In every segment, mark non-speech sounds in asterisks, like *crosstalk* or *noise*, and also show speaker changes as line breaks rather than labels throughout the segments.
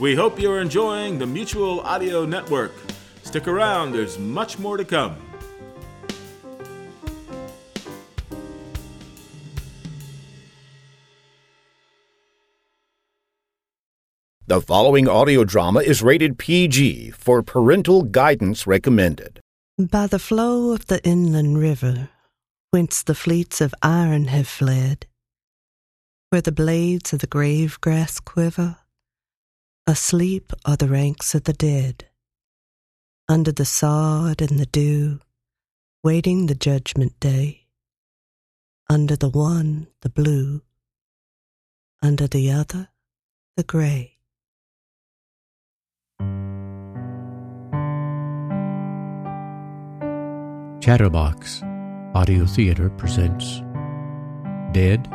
We hope you're enjoying the Mutual Audio Network. Stick around, there's much more to come.
The following audio drama is rated PG for parental guidance recommended.
By the flow of the inland river, whence the fleets of iron have fled, where the blades of the grave grass quiver, asleep are the ranks of the dead, under the sod and the dew, waiting the judgment day, under the one the blue, under the other the gray.
Chatterbox Audio Theater presents Dead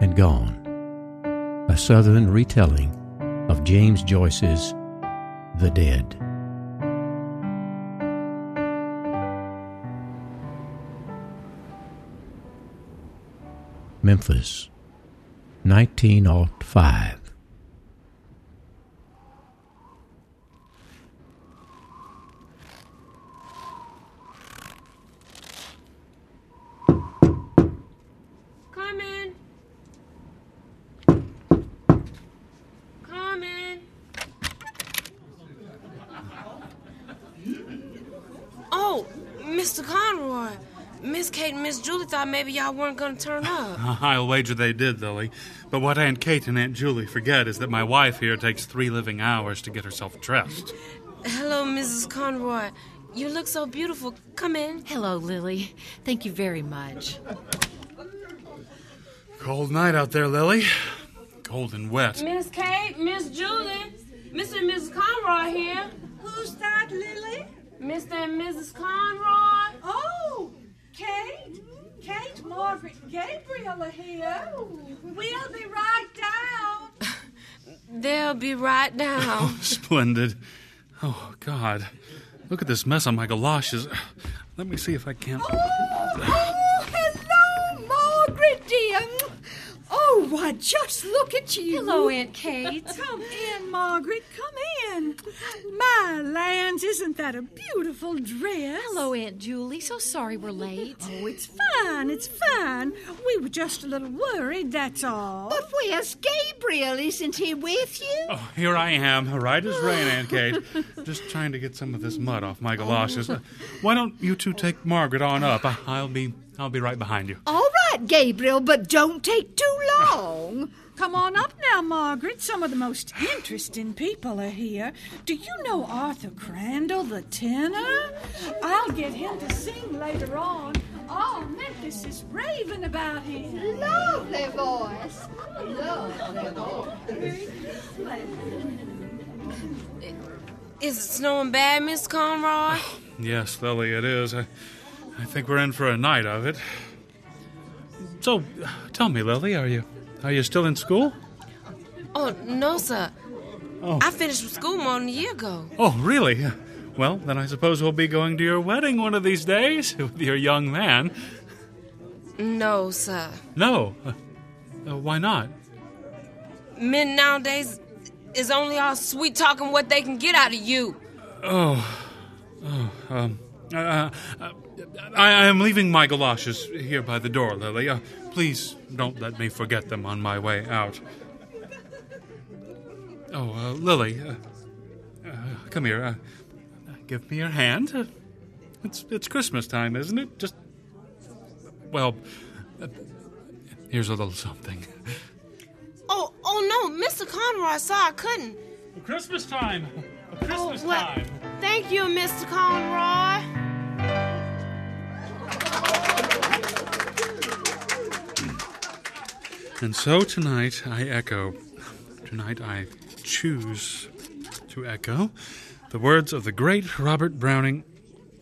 and Gone, a southern retelling of James Joyce's The Dead. Memphis, 1905.
Come in. Come in. Oh, Mr. Conroy. Miss Kate and Miss Julie thought maybe y'all weren't gonna turn up. *laughs*
I'll wager they did, Lily. But what Aunt Kate and Aunt Julie forget is that my wife here takes three living hours to get herself dressed.
Hello, Mrs. Conroy. You look so beautiful. Come in.
Hello, Lily. Thank you very much.
Cold night out there, Lily. Cold and wet.
Miss Kate, Miss Julie, Mr. and Mrs. Conroy here.
Who's that, Lily?
Mr. and Mrs. Conroy.
Oh, Kate. Kate, Margaret, and Gabriel are here. We'll be right down. *laughs*
They'll be right down.
Oh, splendid. Oh, God. Look at this mess on my galoshes. Let me see if I can't.
Oh, oh, hello, Margaret, dear. Oh, why, just look at you.
Hello, Aunt Kate.
Come in, Margaret. Come in. My lands, isn't that a beautiful dress?
Hello, Aunt Julie. So sorry we're late.
Oh, it's fine. It's fine. We were just a little worried, that's all.
But where's Gabriel? Isn't he with you?
Oh, here I am, right as rain, Aunt Kate. Just trying to get some of this mud off my galoshes. Uh, Why don't you two take Margaret on up? I'll be, I'll be right behind you.
All right, Gabriel, but don't take too long.
Come on up now, Margaret. Some of the most interesting people are here. Do you know Arthur Crandall, the tenor? I'll get him to sing later on. All Memphis is raving about him.
Lovely voice. Lovely voice.
Is it snowing bad, Miss Conroy? *sighs*
Yes, Lily, it is. I, I think we're in for a night of it. So, tell me, Lily, are you are you still in school?
Oh, no, sir.
Oh.
I finished school more than a year ago.
Oh, really? Well, then I suppose we'll be going to your wedding one of these days *laughs* with your young man.
No, sir.
No. Uh, uh, why not?
Men nowadays is only all sweet talking what they can get out of you.
Oh, oh, um, uh, uh, I, I am leaving my galoshes here by the door, Lily. Uh, please don't let me forget them on my way out. Oh, uh, Lily, uh, uh, come here. Uh, give me your hand. Uh, it's it's Christmas time, isn't it? Just well, uh, here's a little something.
Oh, oh no, Mr. Conroy, I saw. I couldn't.
Christmas time. Christmas oh,
well,
time.
Thank you, Mr. Conroy.
And so tonight I echo, tonight I choose to echo the words of the great Robert Browning.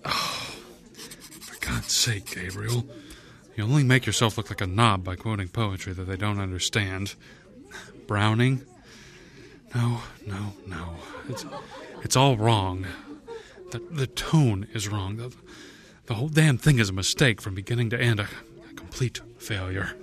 Oh, for God's sake, Gabriel. You only make yourself look like a knob by quoting poetry that they don't understand. Browning? No, no, no. It's, it's all wrong. The, the tone is wrong. The, the whole damn thing is a mistake from beginning to end, a, a complete failure.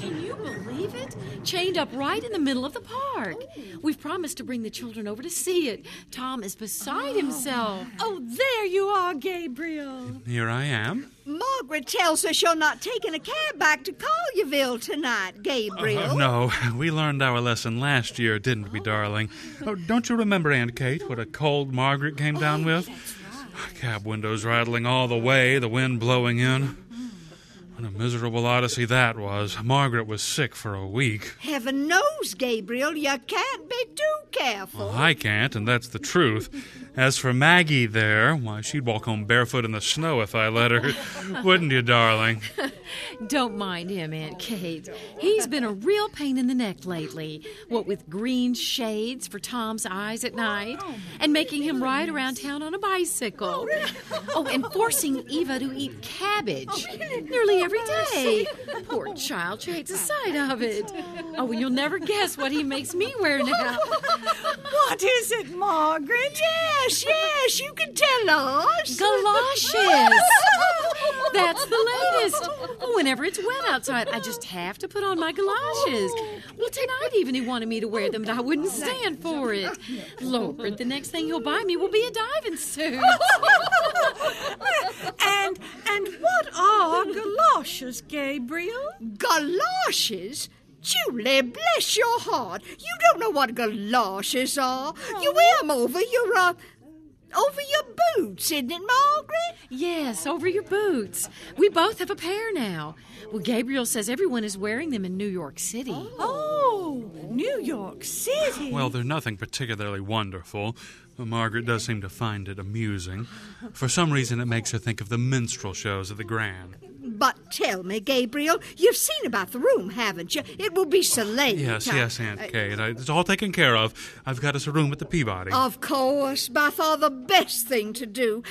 There. Can you believe it? Chained up right in the middle of the park. We've promised to bring the children over to see it. Tom is beside himself.
Oh, there you are, Gabriel.
Here I am.
Margaret tells us you're not taking a cab back to Collierville tonight, Gabriel.
Uh, no, *laughs* we learned our lesson last year, didn't we, darling? Oh, don't you remember, Aunt Kate, what a cold Margaret came down with? Cab windows rattling all the way, the wind blowing in. What a miserable odyssey that was. Margaret was sick for a week.
Heaven knows, Gabriel, you can't be too careful.
Well, I can't, and that's the truth. As for Maggie there, why, she'd walk home barefoot in the snow if I let her. Wouldn't you, darling? *laughs*
Don't mind him, Aunt Kate. He's been a real pain in the neck lately. What with green shades for Tom's eyes at night, and making him ride around town on a bicycle. Oh, oh and forcing Eva to eat cabbage nearly every day. Poor child, she hates the sight of it. Oh, you'll never guess what he makes me wear now.
What is it, Margaret?
Yes, yes, you can tell us.
Galoshes. That's the latest. Oh, whenever it's wet outside, I just have to put on my galoshes. Well, tonight even he wanted me to wear them, but I wouldn't stand for it. Lord, the next thing he'll buy me will be a diving suit.
And and what are galoshes, Gabriel?
Galoshes? Julie, bless your heart. You don't know what galoshes are. You wear 'em over your, uh, over your boots, isn't it, Margaret?
Yes, over your boots. We both have a pair now. Well, Gabriel says everyone is wearing them in New York City.
Oh, New York City.
Well, they're nothing particularly wonderful. But Margaret does seem to find it amusing. For some reason, it makes her think of the minstrel shows at the Grand.
But tell me, Gabriel, you've seen about the room, haven't you? It will be so late.
Yes, yes, Aunt Kate. I, it's all taken care of. I've got us a room at the Peabody.
Of course, by far the best thing to do.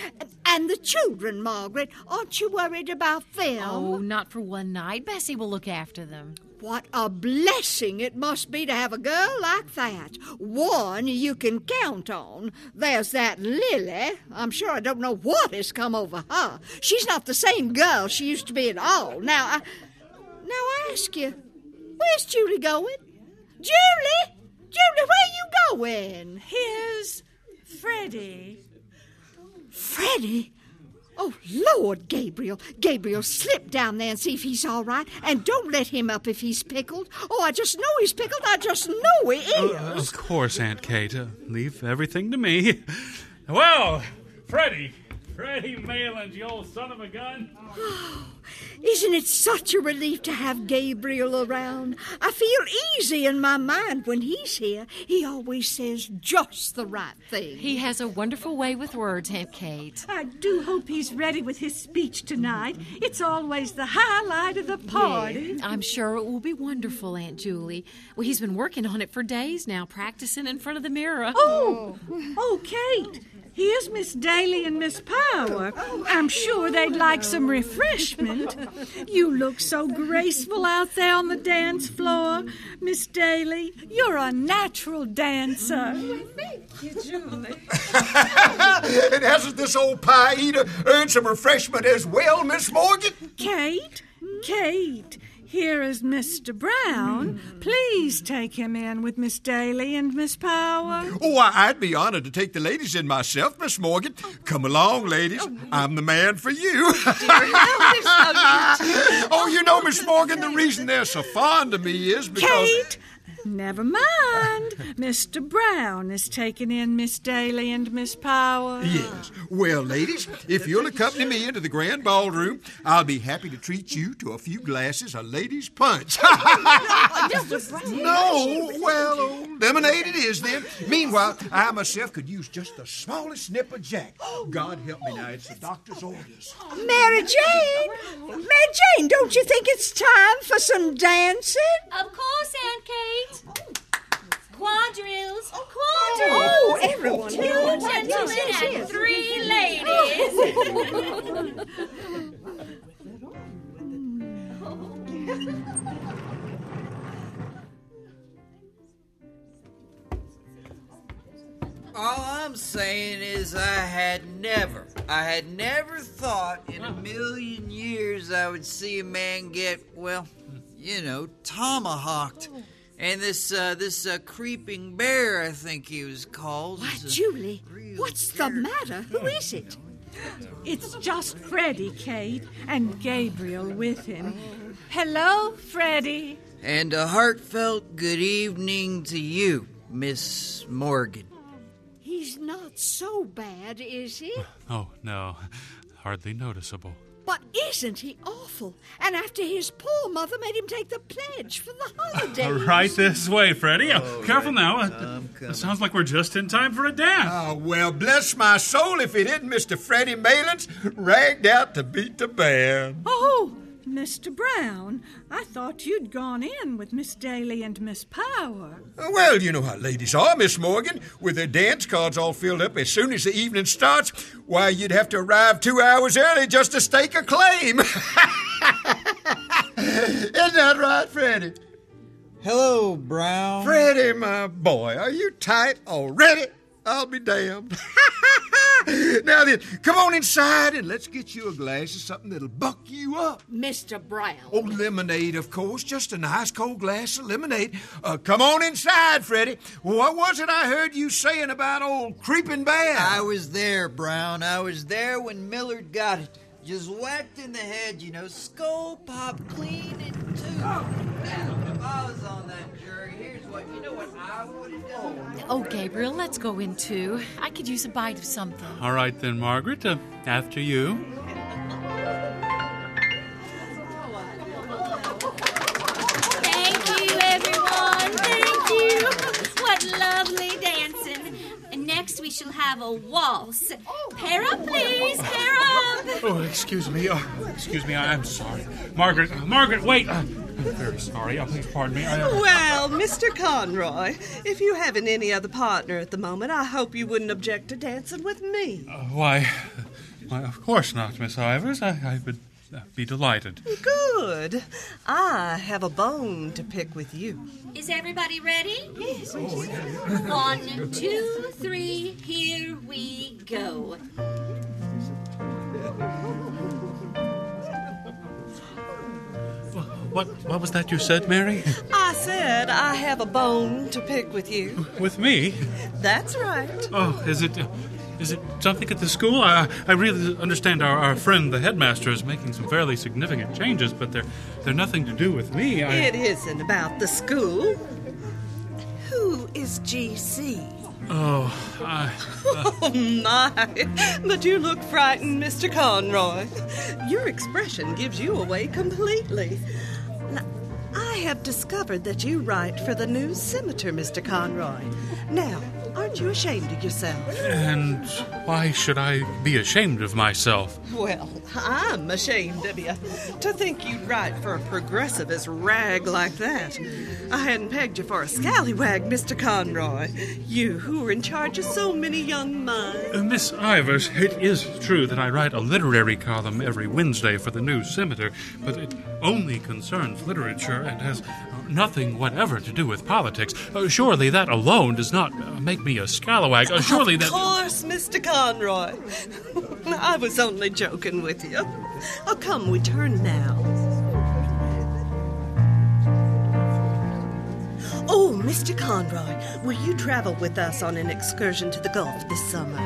And the children, Margaret, aren't you worried about them?
Oh, not for one night. Bessie will look after them.
What a blessing it must be to have a girl like that. One you can count on. There's that Lily. I'm sure I don't know what has come over her. She's not the same girl she used to be at all. Now, I, now I ask you, where's Julie going? Julie! Julie, where you going?
Here's Freddie.
Freddie? Oh, Lord, Gabriel. Gabriel, slip down there and see if he's all right. And don't let him up if he's pickled. Oh, I just know he's pickled. I just know he is.
Uh, of course, Aunt Kate. Uh, leave everything to me. *laughs* well, Freddie. Freddie Malins, you old son of a gun. *gasps*
Isn't it such a relief to have Gabriel around? I feel easy in my mind when he's here. He always says just the right thing.
He has a wonderful way with words, Aunt Kate.
I do hope he's ready with his speech tonight. It's always the highlight of the party.
I'm sure it will be wonderful, Aunt Julie. Well, he's been working on it for days now, practicing in front of the mirror.
Oh, oh, Kate. Here's Miss Daly and Miss Power. I'm sure they'd like some refreshment. You look so graceful out there on the dance floor. Miss Daly, you're a natural dancer.
Thank you, Julie.
and hasn't this old pie eater earned some refreshment as well, Miss Morgan?
Kate, Kate, here is Mr. Brown. Please take him in with Miss Daly and Miss Power.
Oh, I- I'd be honored to take the ladies in myself, Miss Morgan. Come along, ladies. I'm the man for you. *laughs* oh, you know, Miss Morgan, the reason they're so fond of me is because.
Kate, never mind. *laughs* Mr. Brown is taking in Miss Daly and Miss Power.
Yes. Well, ladies, if you'll accompany me into the grand ballroom, I'll be happy to treat you to a few glasses of ladies' punch. *laughs* no, well, oh, lemonade it is then. Meanwhile, I myself could use just the smallest nip of Jack. God help me now, it's the doctor's orders.
Mary Jane! Mary Jane, don't you think it's time for some dancing?
Of course, Aunt Kate. Quadrilles, oh, quadrilles.
Oh, everyone.
Two
oh,
gentlemen and three *laughs* ladies.
All I'm saying is I had never, I had never thought in a million years I would see a man get, well, you know, tomahawked. And this uh, this uh, creeping bear, I think he was called.
Why, Julie, what's the matter? Who is it?
It's just Freddie, Kate, and Gabriel with him. Hello, Freddie.
And a heartfelt good evening to you, Miss Morgan.
He's not so bad, is he?
Oh, no. Hardly noticeable.
But isn't he awful? And after his poor mother made him take the pledge for the holidays. *laughs*
Right this way, Freddie. Uh, careful now. Uh, it sounds like we're just in time for a dance.
Oh, well, bless my soul if it isn't Mr. Freddie Malins ragged out to beat the band.
Oh, Mr. Brown, I thought you'd gone in with Miss Daly and Miss Power.
Oh, well, you know how ladies are, Miss Morgan. With their dance cards all filled up as soon as the evening starts, why, you'd have to arrive two hours early just to stake a claim. *laughs* Isn't that right, Freddie?
Hello, Brown.
Freddie, my boy, are you tight already? I'll be damned. *laughs* *laughs* now then, come on inside and let's get you a glass of something that'll buck you up.
Mr. Brown.
Oh, lemonade, of course. Just a nice cold glass of lemonade. Uh, come on inside, Freddie. What was it I heard you saying about old creeping bear?
I was there, Brown. I was there when Millard got it. Just whacked in the head, you know, skull popped clean in two. Now, if I was on that jury, you know what I would have done.
Oh, Gabriel, let's go in too. I could use a bite of something.
All right, then, Margaret. Uh, after you.
Thank you, everyone. Thank you. What lovely dancing. And next we shall have a waltz. Pair up, please. Pair up.
Oh, excuse me. Oh, excuse me. I- I'm sorry. Margaret, uh, Margaret, wait. Uh, I'm very sorry. Uh, please pardon me. I, uh,
Well, Mr. Conroy, if you haven't any other partner at the moment, I hope you wouldn't object to dancing with me.
uh, why, why, of course not, Miss Ivers. I, I would uh, be delighted.
Good. I have a bone to pick with you.
Is everybody ready? Yes. One, two, three. Here we go.
What, what was that you said, Mary?
I said I have a bone to pick with you.
With me?
That's right.
Oh, is it, uh, is it something at the school? I, I really understand our, our friend, the headmaster, is making some fairly significant changes, but they're, they're nothing to do with me. I,
It isn't about the school. Who is GC?
Oh, I, uh, *laughs*
Oh, my. But you look frightened, Mr. Conroy. Your expression gives you away completely. Now, I have discovered that you write for the News Scimitar, Mr. Conroy. Now, aren't you ashamed of yourself?
and why should I be ashamed of myself?
Well, I'm ashamed of you. To think you'd write for a progressivist rag like that. I hadn't pegged you for a scallywag, Mr. Conroy. You who are in charge of so many young minds.
Uh, Miss Ivers, it is true that I write a literary column every Wednesday for the News Scimitar, but it only concerns literature and has nothing whatever to do with politics. Uh, surely that alone does not uh, make me a scalawag. Uh, surely
of
that.
Of course, Mr. Conroy. *laughs* I was only joking with you. Oh, come, we turn now. Oh, Mr. Conroy, will you travel with us on an excursion to the Gulf this summer?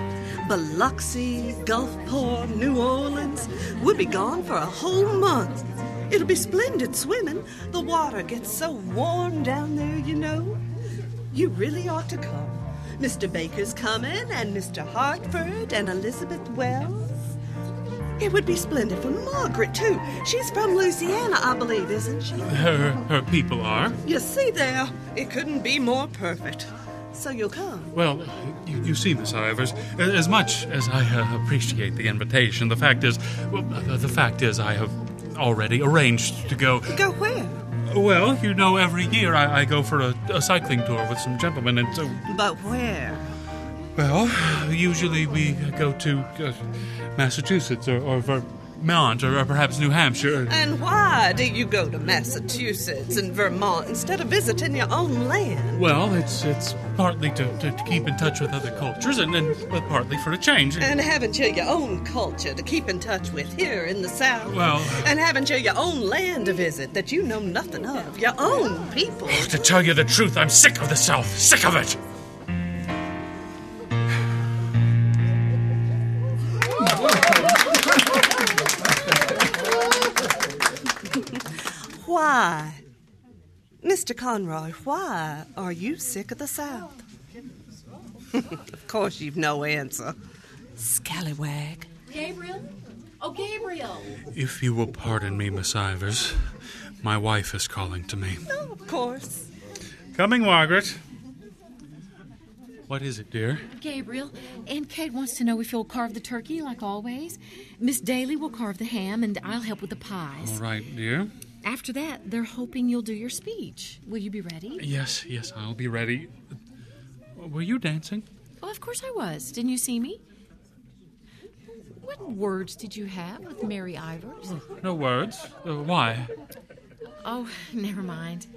Biloxi, Gulfport, New Orleans. We'll be gone for a whole month. It'll be splendid swimming. The water gets so warm down there, you know. You really ought to come. Mr. Baker's coming, and Mr. Hartford, and Elizabeth Wells. It would be splendid for Margaret, too. She's from Louisiana, I believe, isn't she?
Her, her people are.
You see there, it couldn't be more perfect. So you'll come.
Well, you, you see, Miss Ivers, as much as I uh, appreciate the invitation, the fact is, well, uh, the fact is, I have already arranged to go.
Go where?
Well, you know, every year I, I go for a, a cycling tour with some gentlemen, and so,
But where?
well, usually we go to uh, Massachusetts or, or Vermont or, perhaps New Hampshire.
And why do you go to Massachusetts and Vermont instead of visiting your own land?
Well, it's it's partly to, to, to keep in touch with other cultures and, and but partly for a change.
And haven't you your own culture to keep in touch with here in the South?
Well- uh,
And haven't you your own land to visit that you know nothing of? Your own people?
To tell you the truth, I'm sick of the South. Sick of it.
Why? Mr. Conroy, why are you sick of the South? *laughs* of course, you've no answer. Scallywag.
Gabriel? Oh, Gabriel!
If you will pardon me, Miss Ivers, my wife is calling to me.
Oh, of course.
Coming, Margaret. What is it, dear?
Gabriel, Aunt Kate wants to know if you'll carve the turkey like always. Miss Daly will carve the ham, and I'll help with the pies.
All right, dear.
After that, they're hoping you'll do your speech. Will you be ready?
Yes, yes, I'll be ready. Were you dancing?
Oh, of course I was. Didn't you see me? What words did you have with Mary Ivers?
No words. Uh, why?
Oh, *laughs* never mind.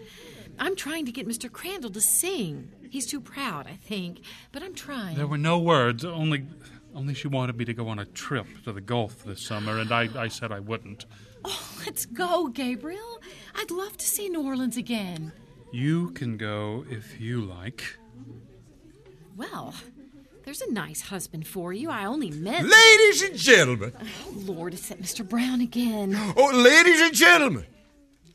I'm trying to get Mr. Crandall to sing. He's too proud, I think, but I'm trying.
There were no words. Only, only she wanted me to go on a trip to the Gulf this summer, and I, I said I wouldn't.
Oh, let's go, Gabriel. I'd love to see New Orleans again.
You can go if you like.
Well, there's a nice husband for you. I only met.
Ladies and gentlemen.
Oh, Lord, it's that Mr. Brown again.
Oh, ladies and gentlemen,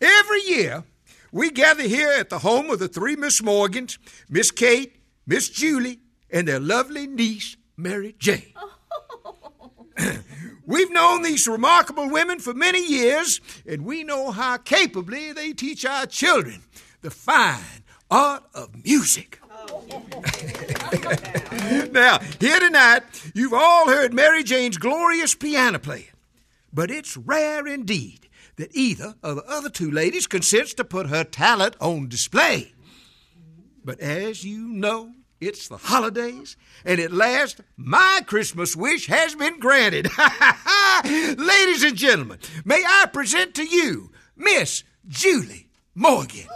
every year we gather here at the home of the three Miss Morgans, Miss Kate, Miss Julie, and their lovely niece, Mary Jane. *laughs* *clears throat* We've known these remarkable women for many years, and we know how capably they teach our children the fine art of music. Oh, *laughs* now, here tonight, you've all heard Mary Jane's glorious piano playing, but it's rare indeed that either of the other two ladies consents to put her talent on display. But as you know, it's the holidays, and at last my Christmas wish has been granted. *laughs* Ladies and gentlemen, may I present to you Miss Julie Morgan.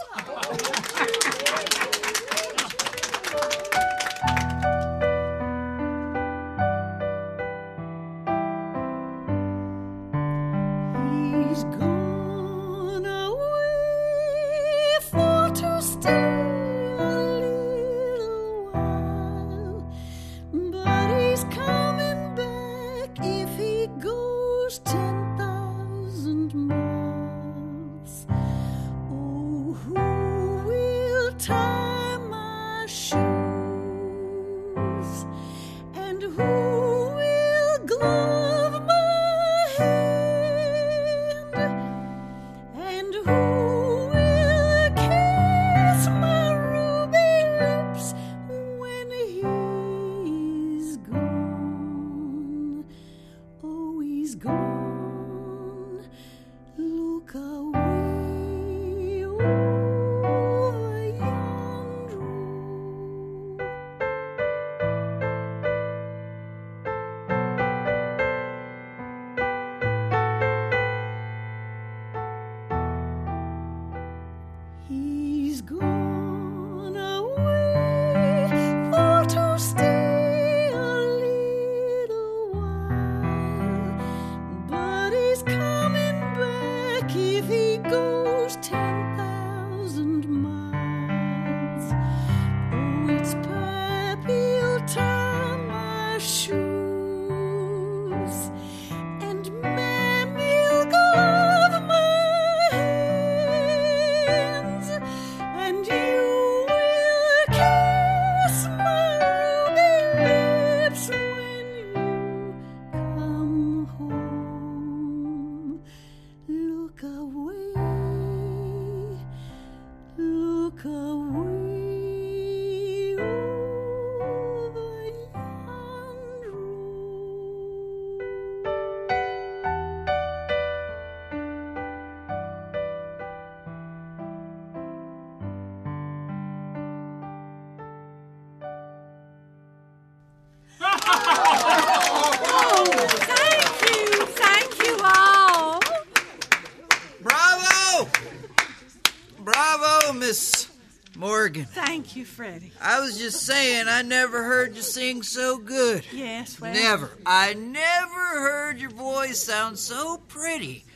Freddie.
I was just saying, I never heard you sing so good.
Yes, well.
Never. I never heard your voice sound so pretty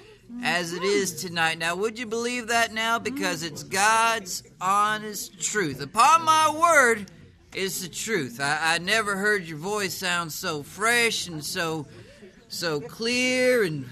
as it is mm-hmm. tonight. Now, would you believe that now? Because it's God's honest truth. Upon my word, it's the truth. I, I never heard your voice sound so fresh and so, so clear and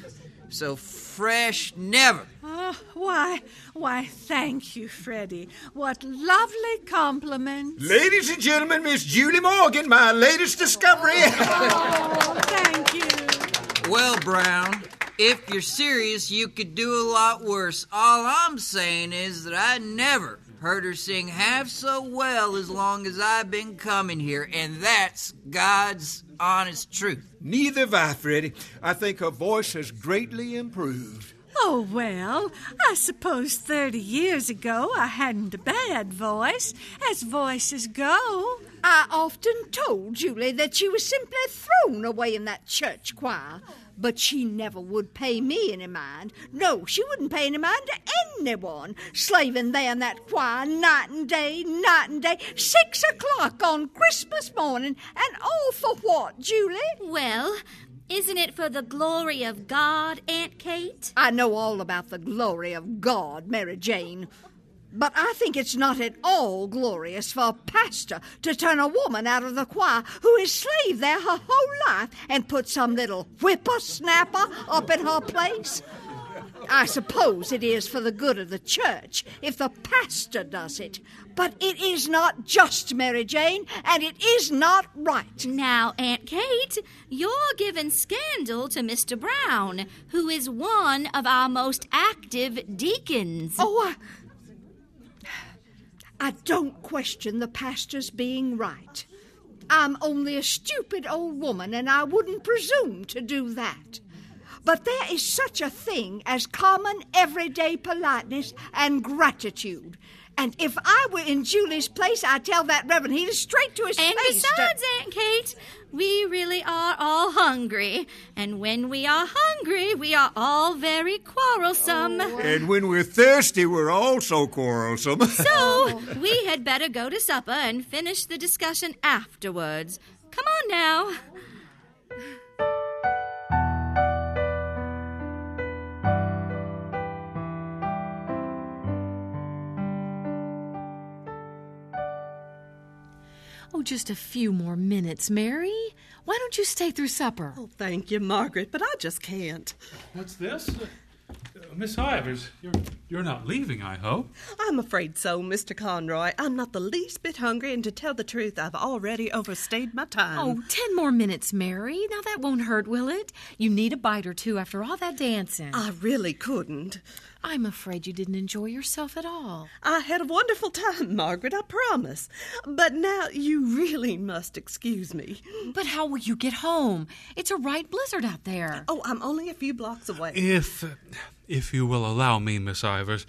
so fresh. Never.
Oh, why, why, thank you, Freddie. What lovely compliments.
Ladies and gentlemen, Miss Julie Morgan, my latest discovery.
oh, thank you.
Well, Brown, if you're serious, you could do a lot worse. All I'm saying is that I never heard her sing half so well as long as I've been coming here, and that's God's honest truth.
Neither have I, Freddie. I think her voice has greatly improved.
Oh, well, I suppose 30 years ago I hadn't a bad voice, as voices go.
I often told Julie that she was simply thrown away in that church choir. But she never would pay me any mind. No, she wouldn't pay any mind to anyone. Slaving there in that choir night and day, night and day, six o'clock on Christmas morning, and all for what, Julie?
Well, isn't it for the glory of God, Aunt Kate?
I know all about the glory of God, Mary Jane. But I think it's not at all glorious for a pastor to turn a woman out of the choir who has slaved there her whole life and put some little whippersnapper up in her place. I suppose it is for the good of the church if the pastor does it. But it is not just, Mary Jane, and it is not right.
Now, Aunt Kate, you're giving scandal to Mr. Brown, who is one of our most active deacons.
Oh, I. I don't question the pastor's being right. I'm only a stupid old woman, and I wouldn't presume to do that. But there is such a thing as common everyday politeness and gratitude. And if I were in Julie's place, I'd tell that Reverend Heater straight to his
and
face.
besides, Aunt Kate, we really are all hungry. And when we are hungry, we are all very quarrelsome. Oh.
And when we're thirsty, we're also quarrelsome. *laughs*
So, *laughs* we had better go to supper and finish the discussion afterwards. Come on now.
Just a few more minutes, Mary. Why don't you stay through supper?
Oh, thank you, Margaret, but I just can't.
What's this? Miss Ivers, you're, you're not leaving, I hope.
I'm afraid so, Mr. Conroy. I'm not the least bit hungry, and to tell the truth, I've already overstayed my time.
Oh, ten more minutes, Mary. Now that won't hurt, will it? You need a bite or two after all that dancing.
I really couldn't.
I'm afraid you didn't enjoy yourself at all.
I had a wonderful time, Margaret, I promise. But now you really must excuse me.
But how will you get home? It's a right blizzard out there.
Oh, I'm only a few blocks away.
If, if you will allow me, Miss Ivers,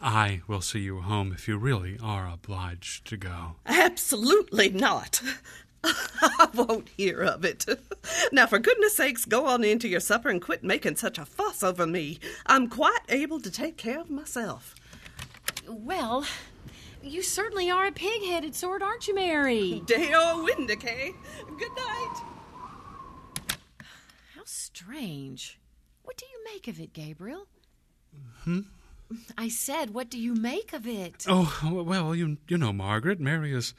I will see you home if you really are obliged to go.
Absolutely not. *laughs* I won't hear of it. Now, for goodness sakes, go on into your supper and quit making such a fuss over me. I'm quite able to take care of myself.
Well, you certainly are a pig headed sort, aren't you, Mary? *laughs*
Deo Vindice. Good night.
How strange. What do you make of it, Gabriel?
Hmm?
I said, what do you make of it?
Oh, well, you, you know, Margaret, Mary has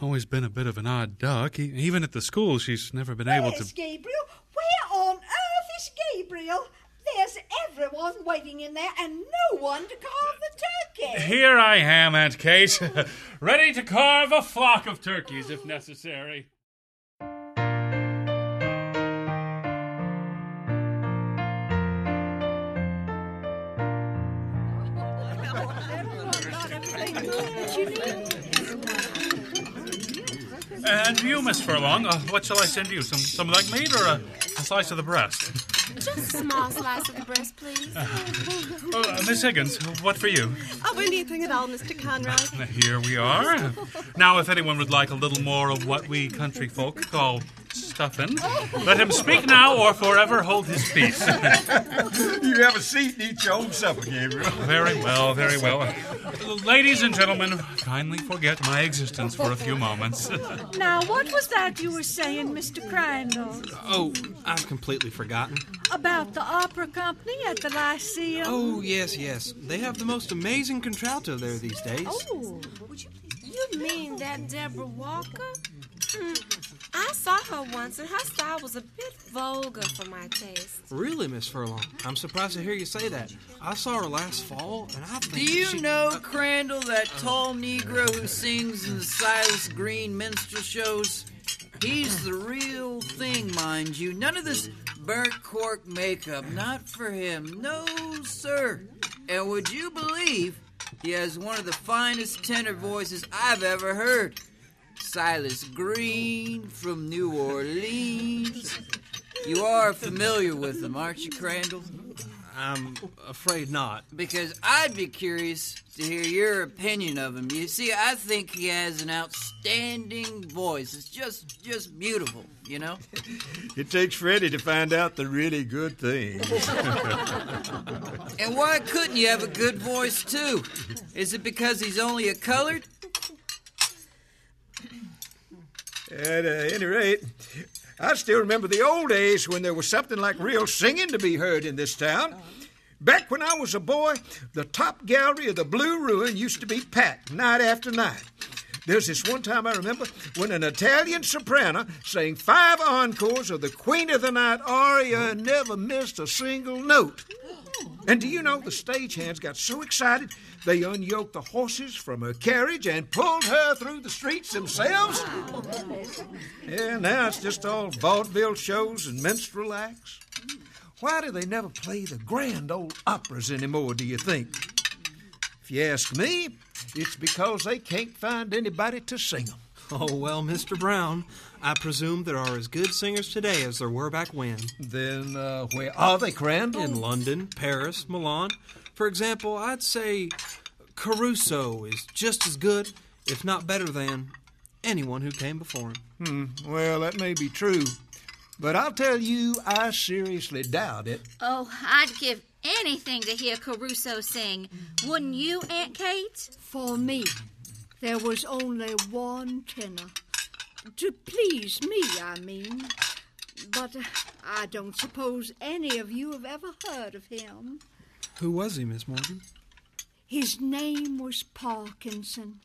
always been a bit of an odd duck. Even at the school, she's never been able
Where's
to.
Gabriel? Where on earth is Gabriel? There's everyone waiting in there and no one to carve the turkey.
Here I am, Aunt Kate, *laughs* ready to carve a flock of turkeys if necessary. And you, Miss Furlong, uh, what shall I send you? Some some leg meat or a, a slice of the breast?
Just a small slice of the breast, please.
Oh, uh, Miss Higgins, what for you?
Oh, anything at all, Mr. Conroy?
Here we are. Now, if anyone would like a little more of what we country folk call stuffing. Let him speak now or forever hold his peace. *laughs*
you have a seat and eat your own supper, Gabriel.
very well, very well. Ladies and gentlemen, kindly forget my existence for a few moments.
Now, what was that you were saying, Mr. Crandall?
Oh, I've completely forgotten.
About the opera company at the Lyceum?
Oh, yes, yes. They have the most amazing contralto there these days.
Oh, would you, you mean that Deborah Walker? Mm, I saw her once, and her style was a bit vulgar for my taste.
Really, Miss Furlong? I'm surprised to hear you say that. I saw her last fall, and I think
Do you
she...
know Crandall, that tall Negro who sings in the Silas Green minstrel shows? He's the real thing, mind you. None of this burnt cork makeup. Not for him. No, sir. And would you believe he has one of the finest tenor voices I've ever heard? Silas Green from New Orleans. You are familiar with him, aren't you, Crandall?
I'm afraid not.
Because I'd be curious to hear your opinion of him. You see, I think he has an outstanding voice. It's just just beautiful, you know? *laughs*
It takes Freddie to find out the really good things. *laughs*
And why couldn't you have a good voice too? Is it because he's only a colored?
At uh, any rate, I still remember the old days when there was something like real singing to be heard in this town. Back when I was a boy, the top gallery of the Blue Ruin used to be packed night after night. There's this one time I remember when an Italian soprano sang five encores of the Queen of the Night aria and never missed a single note. And do you know the stagehands got so excited they unyoked the horses from her carriage and pulled her through the streets themselves? Yeah, now it's just all vaudeville shows and minstrel acts. Why do they never play the grand old operas anymore, do you think? If you ask me, it's because they can't find anybody to sing them. *laughs*
Oh, well, Mr. Brown, I presume there are as good singers today as there were back when.
Then, uh, where are they, Crandall?
In London, Paris, Milan. For example, I'd say Caruso is just as good, if not better than, anyone who came before him.
Hmm, well, that may be true. But I'll tell you, I seriously doubt it.
Oh, I'd give anything to hear Caruso sing. Wouldn't you, Aunt Kate?
For me, there was only one tenor. To please me, I mean. But uh, I don't suppose any of you have ever heard of him.
Who was he, Miss Morgan?
His name was Parkinson.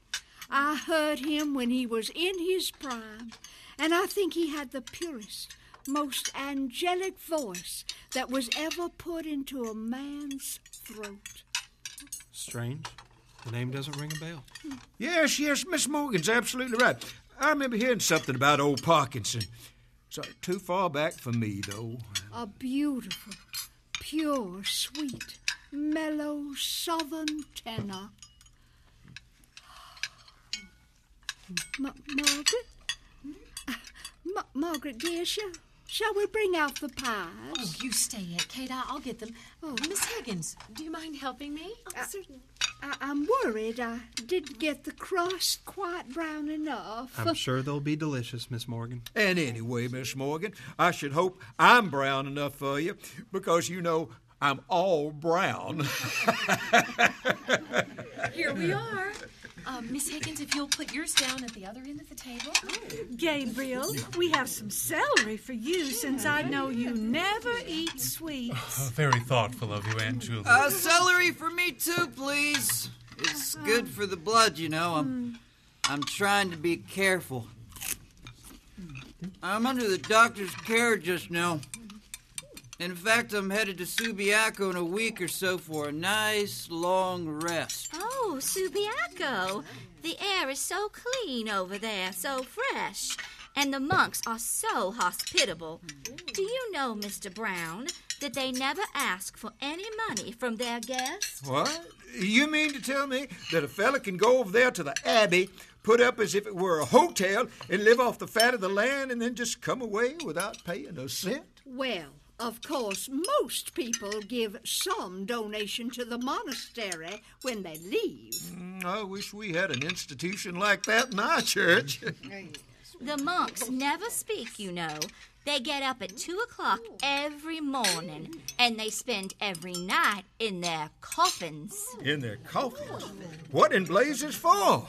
I heard him when he was in his prime, and I think he had the purest, most angelic voice that was ever put into a man's throat.
Strange. The name doesn't ring a bell.
Yes, yes, Miss Morgan's absolutely right. I remember hearing something about old Parkinson. So too far back for me, though.
A beautiful, pure, sweet, mellow southern tenor. Ma- Margaret? Ma- Margaret, dear, shall, shall we bring out the pies?
Oh, you stay, here, Kate. I- I'll get them.
Oh.
Miss Higgins, do you mind helping me?
Oh, Uh, I- I'm worried I didn't get the crust quite brown enough.
I'm sure they'll be delicious, Miss Morgan.
And anyway, Miss Morgan, I should hope I'm brown enough for you because you know I'm all brown. *laughs*
Here we are. Uh, Miss Higgins, if you'll put yours down at the other end of the table.
Gabriel, we have some celery for you since I know you never eat sweets.
Very thoughtful of you, Aunt Julie.
Uh, celery for me too, please. It's good for the blood, you know. I'm, I'm trying to be careful. I'm under the doctor's care just now. In fact, I'm headed to Subiaco in a week or so for a nice long rest.
Oh, Subiaco. The air is so clean over there, so fresh. And the monks are so hospitable. Do you know, Mr. Brown, that they never ask for any money from their guests?
what? You mean to tell me that a fella can go over there to the Abbey, put up as if it were a hotel, and live off the fat of the land, and then just come away without paying a cent?
Well, of course, most people give some donation to the monastery when they leave.
Mm, I wish we had an institution like that in our church. *laughs*
The monks never speak, you know. They get up at two o'clock every morning, and they spend every night in their coffins.
In their coffins? What in blazes for?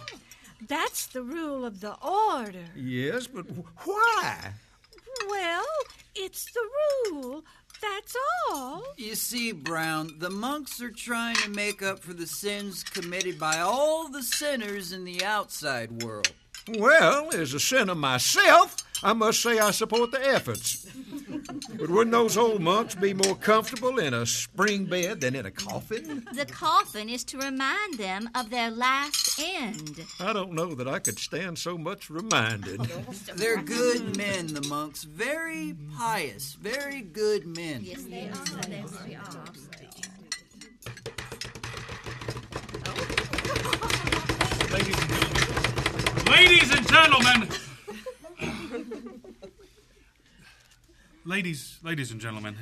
That's the rule of the order.
Yes, but why?
Well, it's the rule. That's all.
You see, Brown, the monks are trying to make up for the sins committed by all the sinners in the outside world.
Well, as a sinner myself, I must say I support the efforts. But wouldn't those old monks be more comfortable in a spring bed than in a coffin?
The coffin is to remind them of their last end.
I don't know that I could stand so much reminded.
They're good men, the monks. Very pious, very good men.
Yes, they are. Yes, they are.
Ladies and gentlemen, ladies, ladies and gentlemen,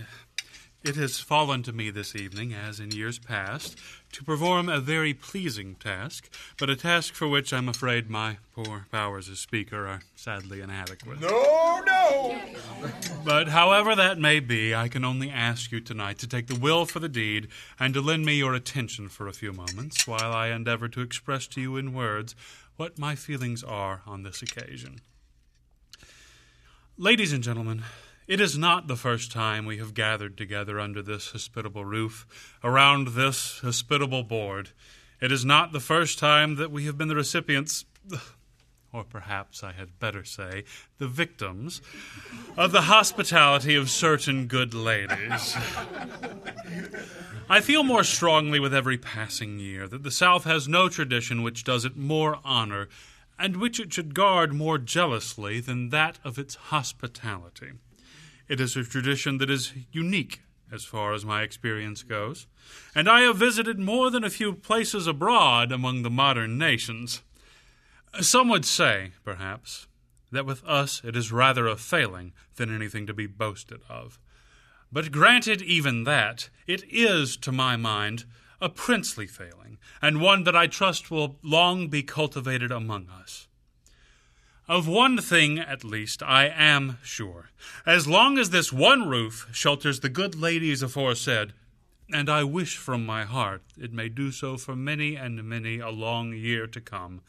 it has fallen to me this evening, as in years past, to perform a very pleasing task, but a task for which I'm afraid my poor powers as speaker are sadly inadequate.
No, no!
But however that may be, I can only ask you tonight to take the will for the deed and to lend me your attention for a few moments while I endeavor to express to you in words what my feelings are on this occasion. Ladies and gentlemen, it is not the first time we have gathered together under this hospitable roof, around this hospitable board. It is not the first time that we have been the recipients, *sighs* or perhaps I had better say, the victims, of the hospitality of certain good ladies. I feel more strongly with every passing year that the South has no tradition which does it more honor, and which it should guard more jealously than that of its hospitality. It is a tradition that is unique as far as my experience goes, and I have visited more than a few places abroad among the modern nations. Some would say, perhaps, that with us it is rather a failing than anything to be boasted of. But granted even that, it is, to my mind, a princely failing, and one that I trust will long be cultivated among us. Of one thing, at least, I am sure. As long as this one roof shelters the good ladies aforesaid, and I wish from my heart it may do so for many and many a long year to come,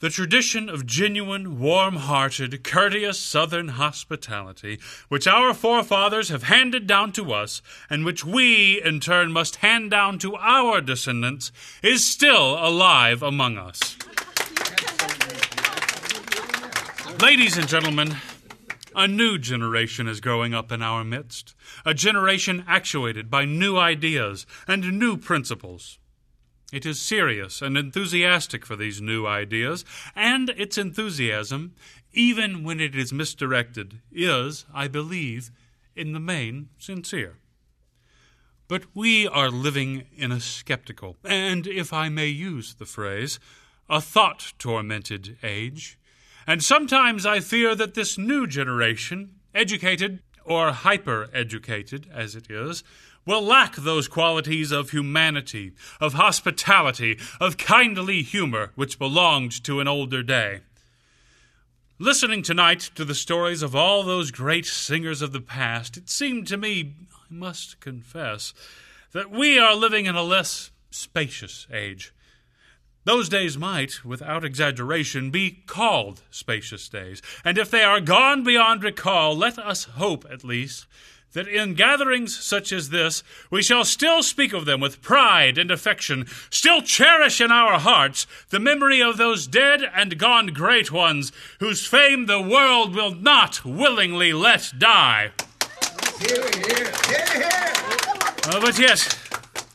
the tradition of genuine, warm hearted, courteous Southern hospitality, which our forefathers have handed down to us, and which we, in turn, must hand down to our descendants, is still alive among us. Ladies and gentlemen, a new generation is growing up in our midst, a generation actuated by new ideas and new principles. It is serious and enthusiastic for these new ideas, and its enthusiasm, even when it is misdirected, is, I believe, in the main sincere. But we are living in a skeptical, and if I may use the phrase, a thought tormented age. And sometimes I fear that this new generation, educated or hyper educated as it is, will lack those qualities of humanity, of hospitality, of kindly humor which belonged to an older day. Listening tonight to the stories of all those great singers of the past, it seemed to me, I must confess, that we are living in a less spacious age. Those days might, without exaggeration, be called spacious days, and if they are gone beyond recall, let us hope, at least, that in gatherings such as this we shall still speak of them with pride and affection, still cherish in our hearts the memory of those dead and gone great ones whose fame the world will not willingly let die. Uh, but yet,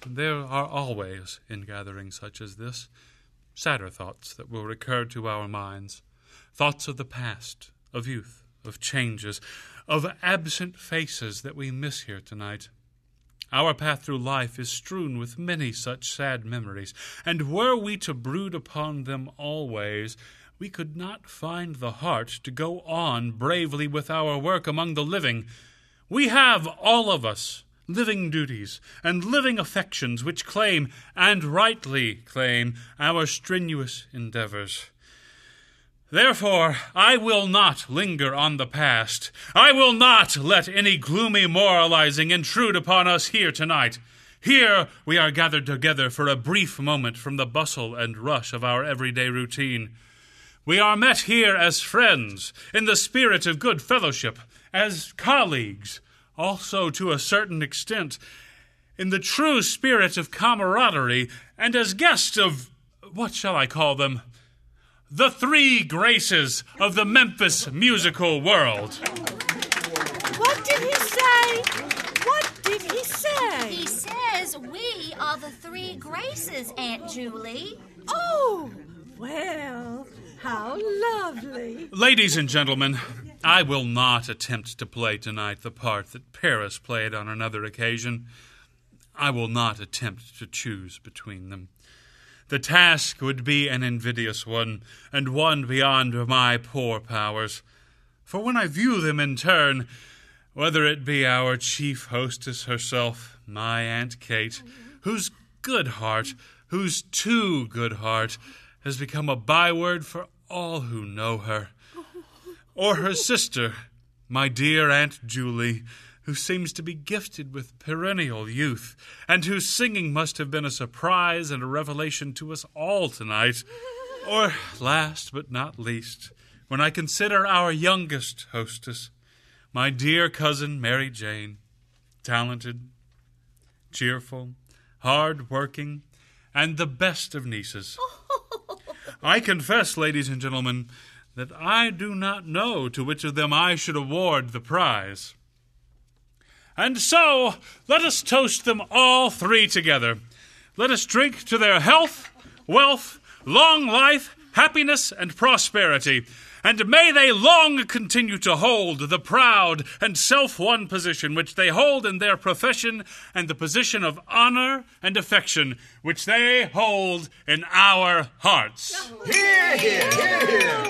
there are always, in gatherings such as this, sadder thoughts that will recur to our minds thoughts of the past, of youth, of changes, of absent faces that we miss here tonight. Our path through life is strewn with many such sad memories, and were we to brood upon them always, we could not find the heart to go on bravely with our work among the living. We have, all of us, living duties and living affections which claim, and rightly claim, our strenuous endeavors. Therefore, I will not linger on the past. I will not let any gloomy moralizing intrude upon us here tonight. Here we are gathered together for a brief moment from the bustle and rush of our everyday routine. We are met here as friends, in the spirit of good fellowship, as colleagues, also to a certain extent, in the true spirit of camaraderie, and as guests of what shall I call them? The three graces of the Memphis musical world.
What did he say? What did he say?
He says we are the three graces, Aunt Julie.
Oh, well, how lovely.
Ladies and gentlemen, I will not attempt to play tonight the part that Paris played on another occasion. I will not attempt to choose between them. The task would be an invidious one, and one beyond my poor powers. For when I view them in turn, whether it be our chief hostess herself, my Aunt Kate, whose good heart, whose too good heart, has become a byword for all who know her, or her sister, my dear Aunt Julie, who seems to be gifted with perennial youth, and whose singing must have been a surprise and a revelation to us all tonight. Or, last but not least, when I consider our youngest hostess, my dear cousin Mary Jane, talented, cheerful, hard working, and the best of nieces. *laughs* I confess, ladies and gentlemen, that I do not know to which of them I should award the prize. And so, let us toast them all three together. Let us drink to their health, wealth, long life, happiness, and prosperity. And may they long continue to hold the proud and self won position which they hold in their profession and the position of honor and affection which they hold in our hearts.
Hear, hear, hear.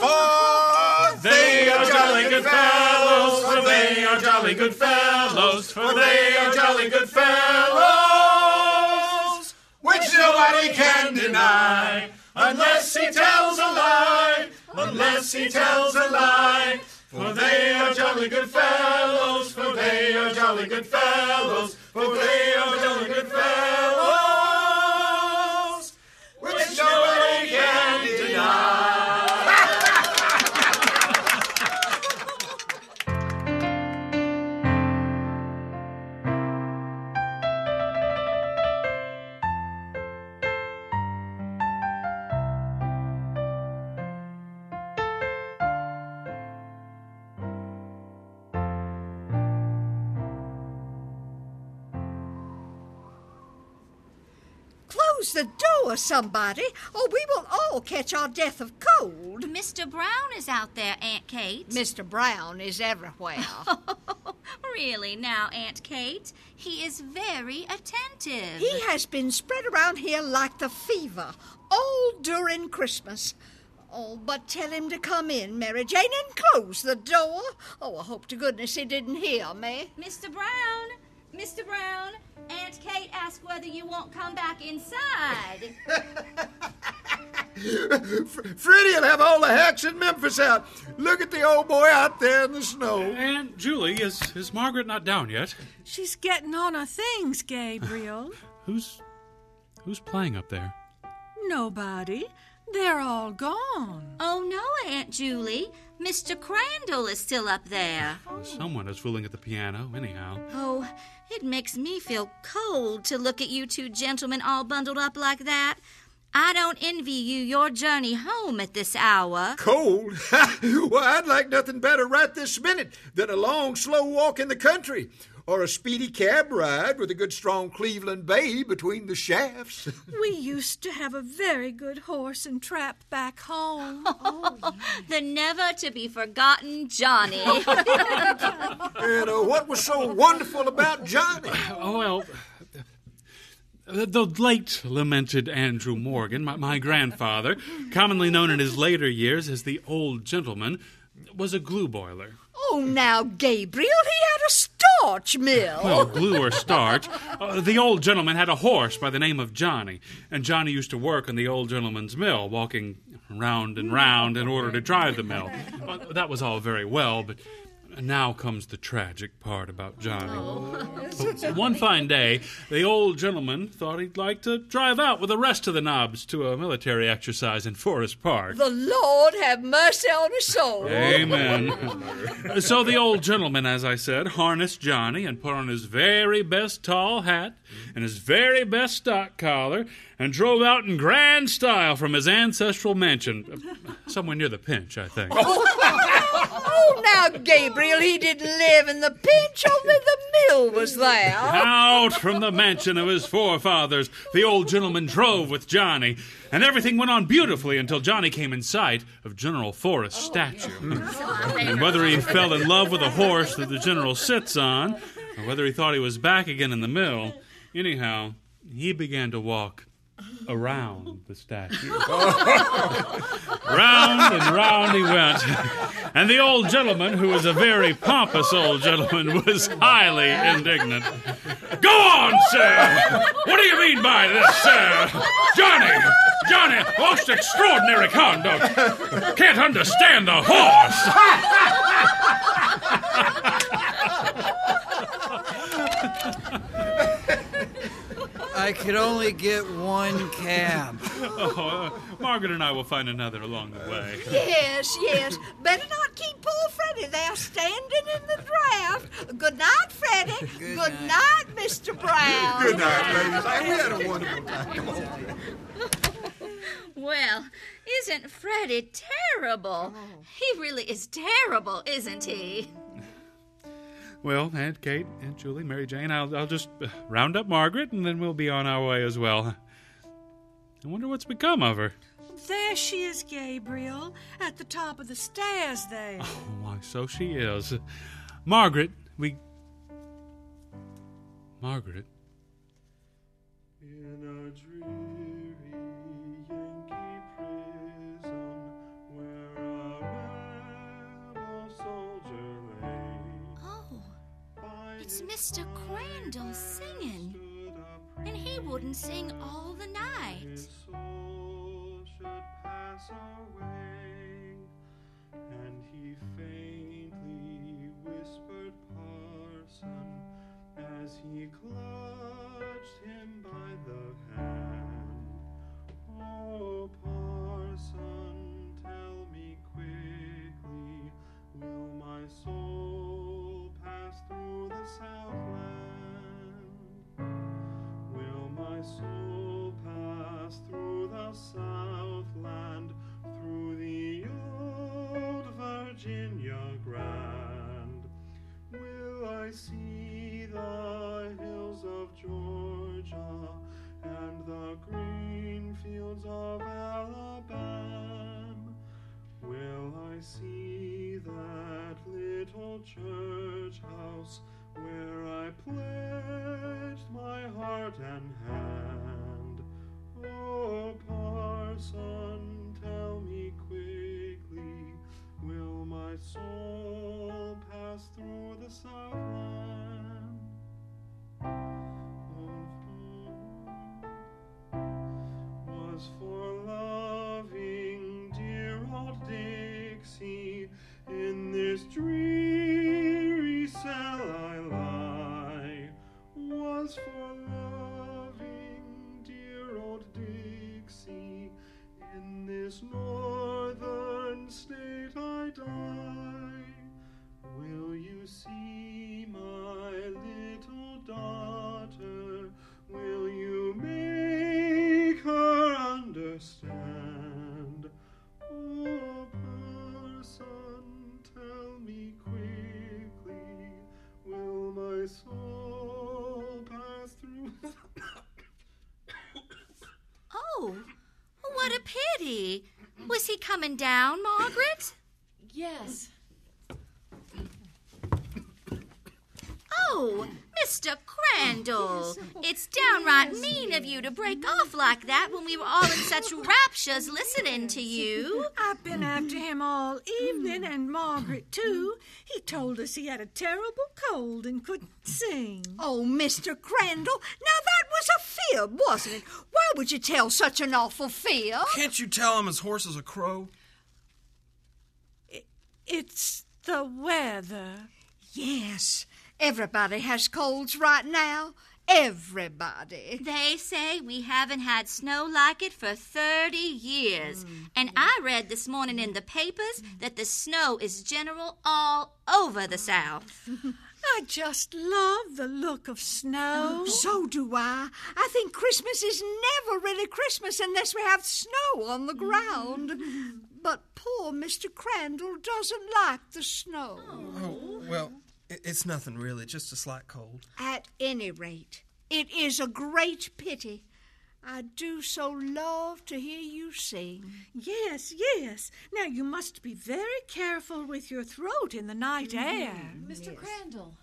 For they are jolly good fellows, for they are jolly good fellows, for they are jolly good fellows, which nobody can deny, unless he tells unless he tells a lie. For they are jolly good fellows, for they are jolly good fellows, for they are jolly good fellows,
Close the door, somebody, or we will all catch our death of cold.
Mr. Brown is out there, Aunt Kate.
Mr. Brown is everywhere. *laughs*
really, now, Aunt Kate? He is very attentive.
he has been spread around here like the fever all during Christmas. Oh, but tell him to come in, Mary Jane, and close the door. Oh, I hope to goodness he didn't hear me.
Mr. Brown, Mr. Brown, Aunt Kate asked whether you won't come back inside. *laughs*
Freddie'll have all the hacks in Memphis out. Look at the old boy out there in the snow.
Aunt Julie, is, is Margaret not down yet?
She's getting on her things, Gabriel. *sighs*
Who's who's playing up there?
Nobody. They're all gone.
oh, no, Aunt Julie. Mr. Crandall is still up there.
Someone is fooling at the piano, anyhow.
Oh, it makes me feel cold to look at you two gentlemen all bundled up like that. I don't envy you your journey home at this hour.
Cold? *laughs* well, I'd like nothing better right this minute than a long, slow walk in the country. Or a speedy cab ride with a good, strong Cleveland bay between the shafts. *laughs*
We used to have a very good horse and trap back home. *laughs*
the never to be forgotten Johnny. *laughs*
and uh, what was so wonderful about Johnny?
Oh, well, the, the late lamented Andrew Morgan, my, my grandfather, commonly known in his later years as the Old Gentleman, was a glue boiler.
Oh, now, Gabriel, he had a starch mill.
Well, glue or starch. *laughs* Uh, the old gentleman had a horse by the name of Johnny, and Johnny used to work in the old gentleman's mill, walking round and round in order to drive the mill. Uh, that was all very well, but now comes the tragic part about Johnny. Oh. *laughs* One fine day, the old gentleman thought he'd like to drive out with the rest of the nobs to a military exercise in Forest Park.
The Lord have mercy on his soul.
Amen. so the old gentleman, as I said, harnessed Johnny and put on his very best tall hat and his very best stock collar and drove out in grand style from his ancestral mansion, somewhere near the Pinch, I think. *laughs*
Oh, now, Gabriel, he didn't live in the pinch, only the mill was there.
Out from the mansion of his forefathers, the old gentleman drove with Johnny, and everything went on beautifully until Johnny came in sight of General Forrest's statue. Oh, and whether he fell in love with a horse that the general sits on, or whether he thought he was back again in the mill, anyhow, he began to walk around the statue. round and round he went. And the old gentleman, who was a very pompous old gentleman, was highly indignant. Go on, sir! What do you mean by this, sir? Johnny! Johnny! Most extraordinary conduct! Can't understand the horse!
I could only get one cab.
Oh, *laughs* uh, Margaret and I will find another along the way.
Yes, yes. Better not keep poor Freddie there standing in the draft. Good night, Freddie. Good, night. Mr. Brown.
Good night, ladies. *laughs* Hey, we had a wonderful time.
Well, isn't Freddie terrible? He really is terrible, isn't he?
Well, Aunt Kate, Aunt Julie, Mary Jane, I'll, I'll just uh, round up Margaret and then we'll be on our way as well. I wonder what's become of her.
There she is, Gabriel, at the top of the stairs there.
Oh, why, so she is. Margaret, we. Margaret.
In a dreary
it's Mr. Crandall singing. And he wouldn't sing all the night.
and he faintly whispered, Parson, as he clutched him by the hand. Oh, Parson, tell me quickly, will my soul pass through the Southland? Will my soul pass through the Southland, through the old Virginia grand? Will I see the hills of Georgia
pity. Was he coming down, Margaret?
Yes.
Oh, Mr. Crandall, it's downright mean of you to break off like that when we were all in such *laughs* raptures listening to you.
I've been after him all evening, and Margaret, too. He told us he had a terrible cold and couldn't sing.
Oh, Mr. Crandall, now that was a fib, wasn't it? Why would you tell such an awful fib?
Can't you tell him his horse is a crow?
It's the weather.
Yes, everybody has colds right now. Everybody.
They say we haven't had snow like it for 30 years. Mm. And I read this morning in the papers that the snow is general all over the South. *laughs*
I just love the look of snow.
Oh, so do I. I think Christmas is never really Christmas unless we have snow on the ground. But poor Mr. Crandall doesn't like the snow.
Oh, well, i- it's nothing really, just a slight cold.
At any rate, it is a great pity. I do so love to hear you sing.
Yes, yes. Now you must be very careful with your throat in the night mm-hmm. air.
Mr. Crandall.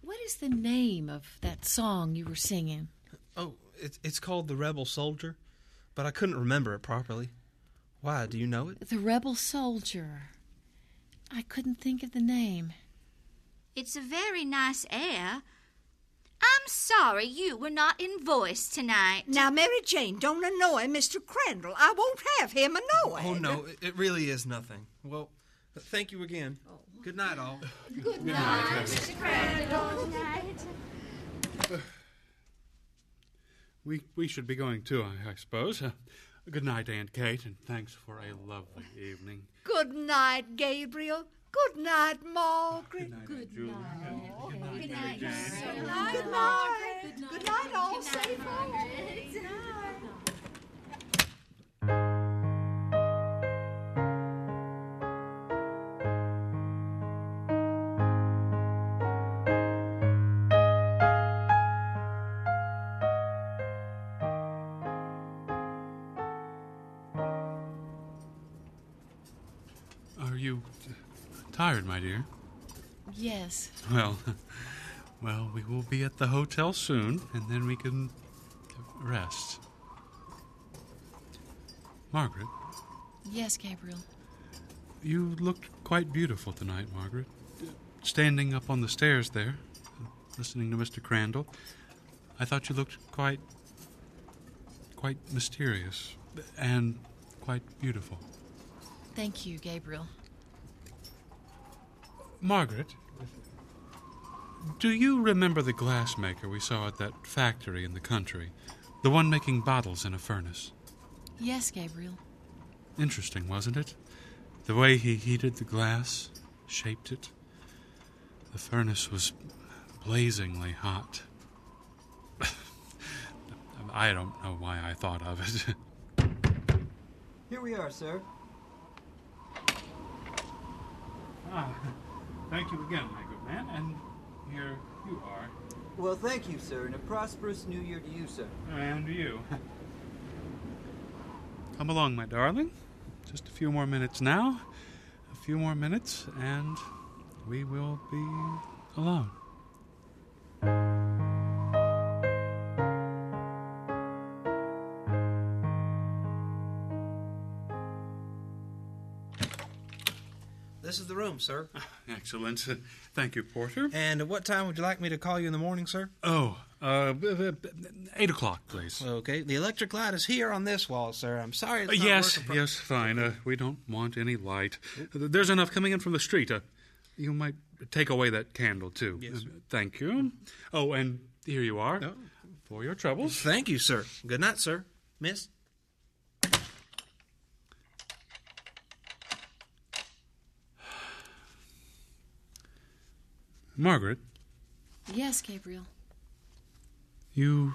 What is the name of that song you were singing?
Oh, it's it's called The Rebel Soldier, but I couldn't remember it properly. Why, do you know it?
The Rebel Soldier. I couldn't think of the name.
It's a very nice air. I'm sorry you were not in voice tonight.
Now, Mary Jane, don't annoy Mr. Crandall. I won't have him annoyed.
Oh, no, it- it really is nothing. Well, thank you again. Good night, all.
Good
night,
Mr. Crandall. Good night. *sighs*
We we should be going too, I, I suppose. Uh, good night, Aunt Kate, and thanks for a lovely evening.
Good night, Gabriel. Good night, Margaret.
Good night,
Good night. Good night. Good night. Good night, all safe
tired, my dear?
Yes.
Well, *laughs* well, we will be at the hotel soon, and then we can rest. Margaret,
Yes, Gabriel.
you looked quite beautiful tonight, Margaret. Standing up on the stairs there, listening to Mr. Crandall, I thought you looked quite, quite mysterious and quite beautiful.
Thank you, Gabriel.
Margaret, do you remember the glassmaker we saw at that factory in the country? The one making bottles in a furnace?
Yes, Gabriel.
Interesting, wasn't it? The way he heated the glass, shaped it. The furnace was blazingly hot. *laughs* I don't know why I thought of it. *laughs*
Here we are, sir.
ah, thank you again, my good man. And here you are.
Well, thank you, sir, and a prosperous new year to you, sir.
And to you. *laughs* Come along, my darling. Just a few more minutes now. A few more minutes, and we will be alone.
Room, sir. *laughs*
Excellent. Thank you, Porter.
And at what time would you like me to call you in the morning, sir?
Oh, uh, eight o'clock, please.
Okay. The electric light is here on this wall, sir. I'm sorry it's
Uh,
not
yes,
working.
yes, fine. Uh, we don't want any light. There's enough coming in from the street. Uh, you might take away that candle, too.
Yes,
Uh, thank you. Oh, and here you are.
Oh.
For your troubles.
Thank you, sir. Good night, sir. Miss?
Margaret,
Yes, Gabriel.
you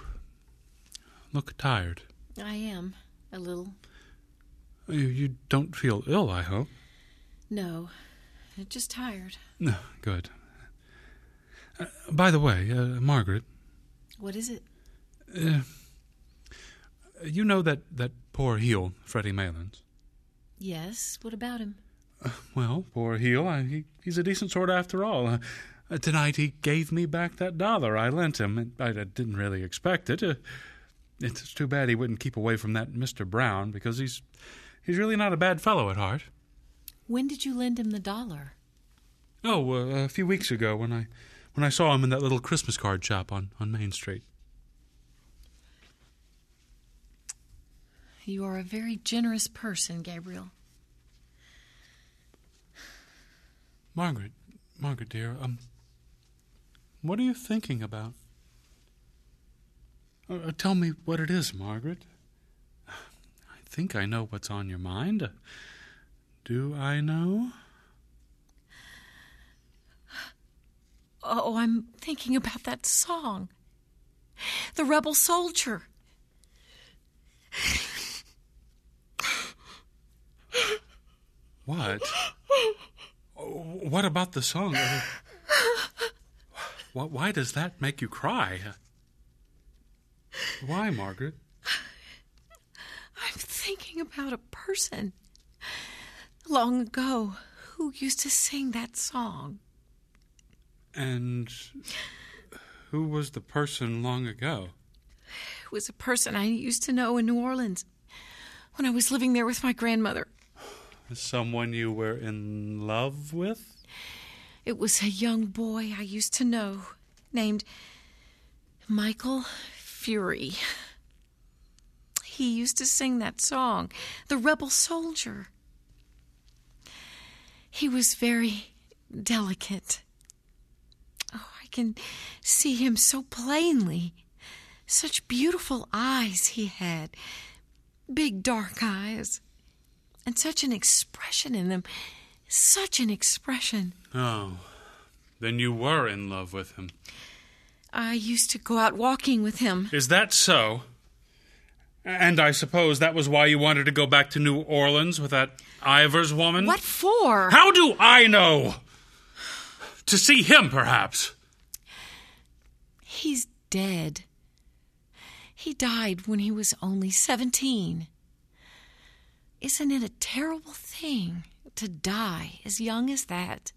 look tired.
I am. A little.
You, you don't feel ill, I hope.
No. Just tired.
No, good. Uh, by the way, uh, Margaret,
What is it?
uh, you know that, that poor heel, Freddie Malins?
Yes. What about him?
Well, poor heel, I, he, he's a decent sort after all. Uh, tonight he gave me back that dollar I lent him. I, I didn't really expect it. Uh, it's too bad he wouldn't keep away from that Mr. Brown because he's he's really not a bad fellow at heart.
When did you lend him the dollar?
Oh, uh, a few weeks ago when I when I saw him in that little Christmas card shop on, on Main Street.
You are a very generous person, Gabriel.
Margaret, Margaret dear, um, what are you thinking about? Uh, tell me what it is, Margaret. I think I know what's on your mind. Uh, do I know?
Oh, I'm thinking about that song. The Rebel Soldier.
What? What about the song? Uh, why does that make you cry? Why, Margaret?
I'm thinking about a person long ago who used to sing that song.
And who was the person long ago?
It was a person I used to know in New Orleans when I was living there with my grandmother.
Someone you were in love with?
It was a young boy I used to know named Michael Fury. He used to sing that song, The Rebel Soldier. He was very delicate. Oh, I can see him so plainly. Such beautiful eyes he had, big dark eyes and such an expression in them. Such an expression.
Oh, then you were in love with him.
I used to go out walking with him.
Is that so? And I suppose that was why you wanted to go back to New Orleans with that Ivers woman?
What for?
How do I know? To see him, perhaps.
He's dead. He died when he was only 17. Isn't it a terrible thing to die as young as that?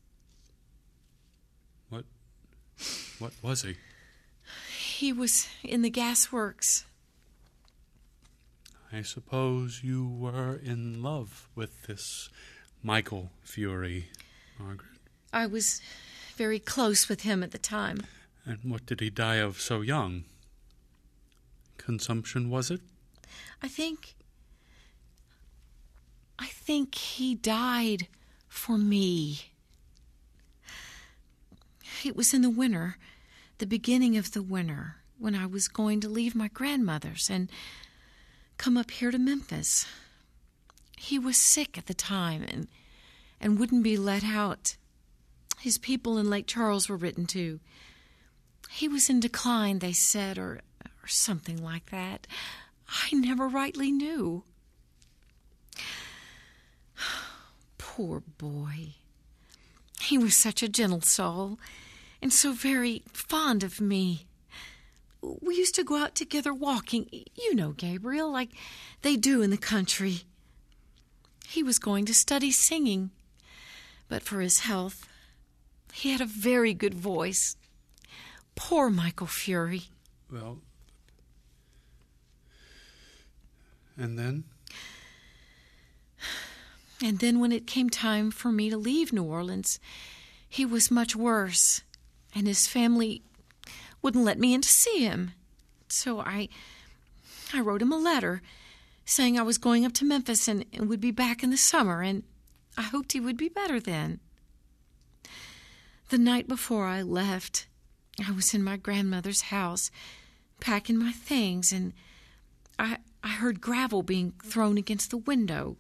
What what was he?
He was in the gasworks.
I suppose you were in love with this Michael Fury, Margaret.
I was very close with him at the time.
And what did he die of so young? Consumption, was it?
I think I think he died for me. It was in the winter, the beginning of the winter, when I was going to leave my grandmother's and come up here to Memphis. He was sick at the time and and wouldn't be let out. His people in Lake Charles were written to. He was in decline, they said, or or something like that. I never rightly knew. *sighs* Poor boy. He was such a gentle soul, and so very fond of me. We used to go out together walking, you know, Gabriel, like they do in the country. He was going to study singing, but for his health, he had a very good voice. Poor Michael Fury.
Well, and then?
And then when it came time for me to leave New Orleans, he was much worse, and his family wouldn't let me in to see him. So I I wrote him a letter saying I was going up to Memphis and, and would be back in the summer, and I hoped he would be better then. The night before I left, I was in my grandmother's house packing my things, and I I heard gravel being thrown against the window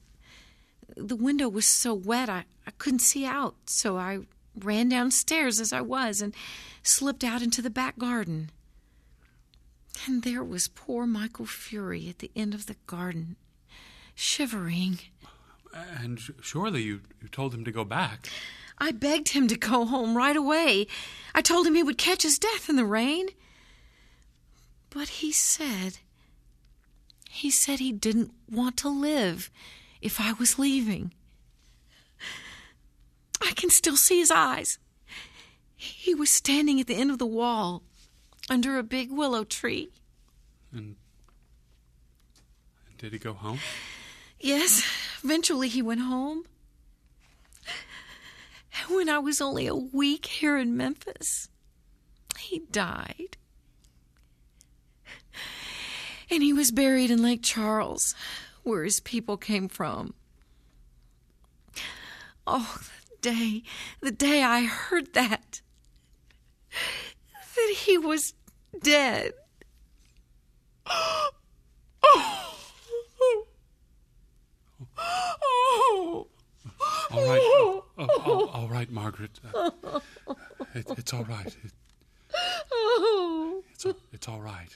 the window was so wet I, I couldn't see out, so I ran downstairs as I was and slipped out into the back garden. And there was poor Michael Fury at the end of the garden, shivering.
And surely you, you told him to go back.
I begged him to go home right away. I told him he would catch his death in the rain. But he said, he said he didn't want to live if I was leaving. I can still see his eyes. He was standing at the end of the wall under a big willow tree.
And did he go home?
Yes, eventually he went home. And when I was only a week here in Memphis, he died. And he was buried in Lake Charles, where his people came from. Oh, the day, the day I heard that, that he was dead. Oh.
All right. Oh, oh, oh, all right, Margaret. Uh, it, it's all right. It, it's, it's all right.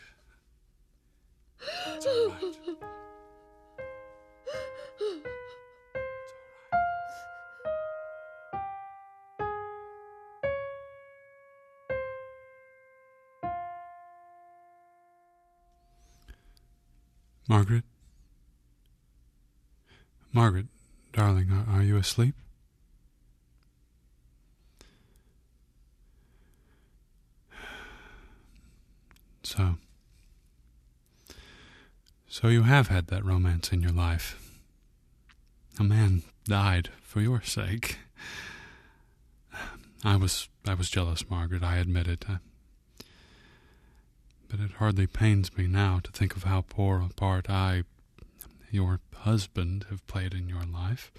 Margaret, darling, are, you asleep? So. So you have had that romance in your life. A man died for your sake. I was I was jealous, Margaret, I admit it. I, but it hardly pains me now to think of how poor a part I, your husband, have played in your life.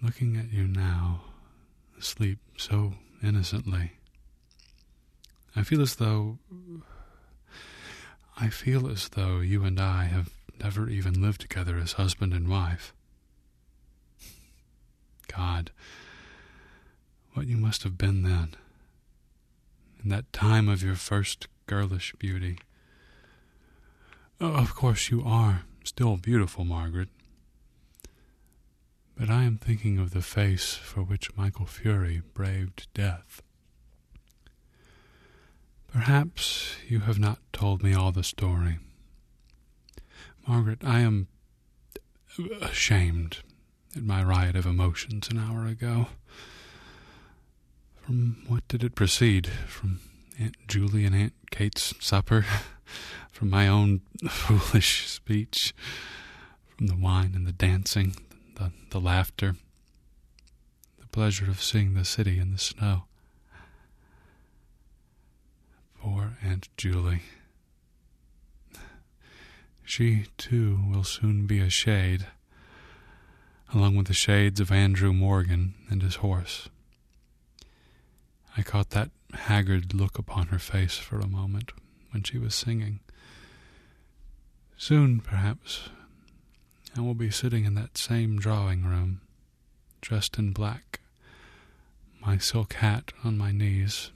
Looking at you now, asleep so innocently, I feel as though. I feel as though you and I have never even lived together as husband and wife. God, what you must have been then, in that time of your first girlish beauty. Oh, of course, you are still beautiful, Margaret. But I am thinking of the face for which Michael Fury braved death. Perhaps you have not told me all the story. Margaret, I am ashamed at my riot of emotions an hour ago. From what did it proceed? From Aunt Julie and Aunt Kate's supper? *laughs* From my own *laughs* foolish speech? From the wine and the dancing, the, the laughter, the pleasure of seeing the city in the snow? Poor Aunt Julie. She, too, will soon be a shade, along with the shades of Andrew Morgan and his horse. I caught that haggard look upon her face for a moment when she was singing. Soon, perhaps, I will be sitting in that same drawing room, dressed in black, my silk hat on my knees.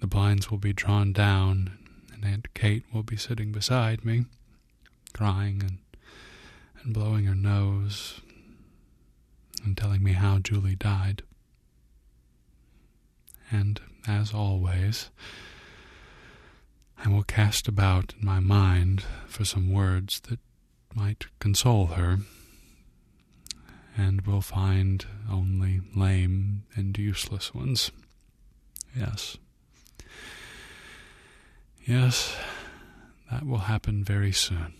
The blinds will be drawn down, and Aunt Kate will be sitting beside me, crying and, and blowing her nose and telling me how Julie died and, as always, I will cast about in my mind for some words that might console her, and will find only lame and useless ones. Yes. Yes, that will happen very soon.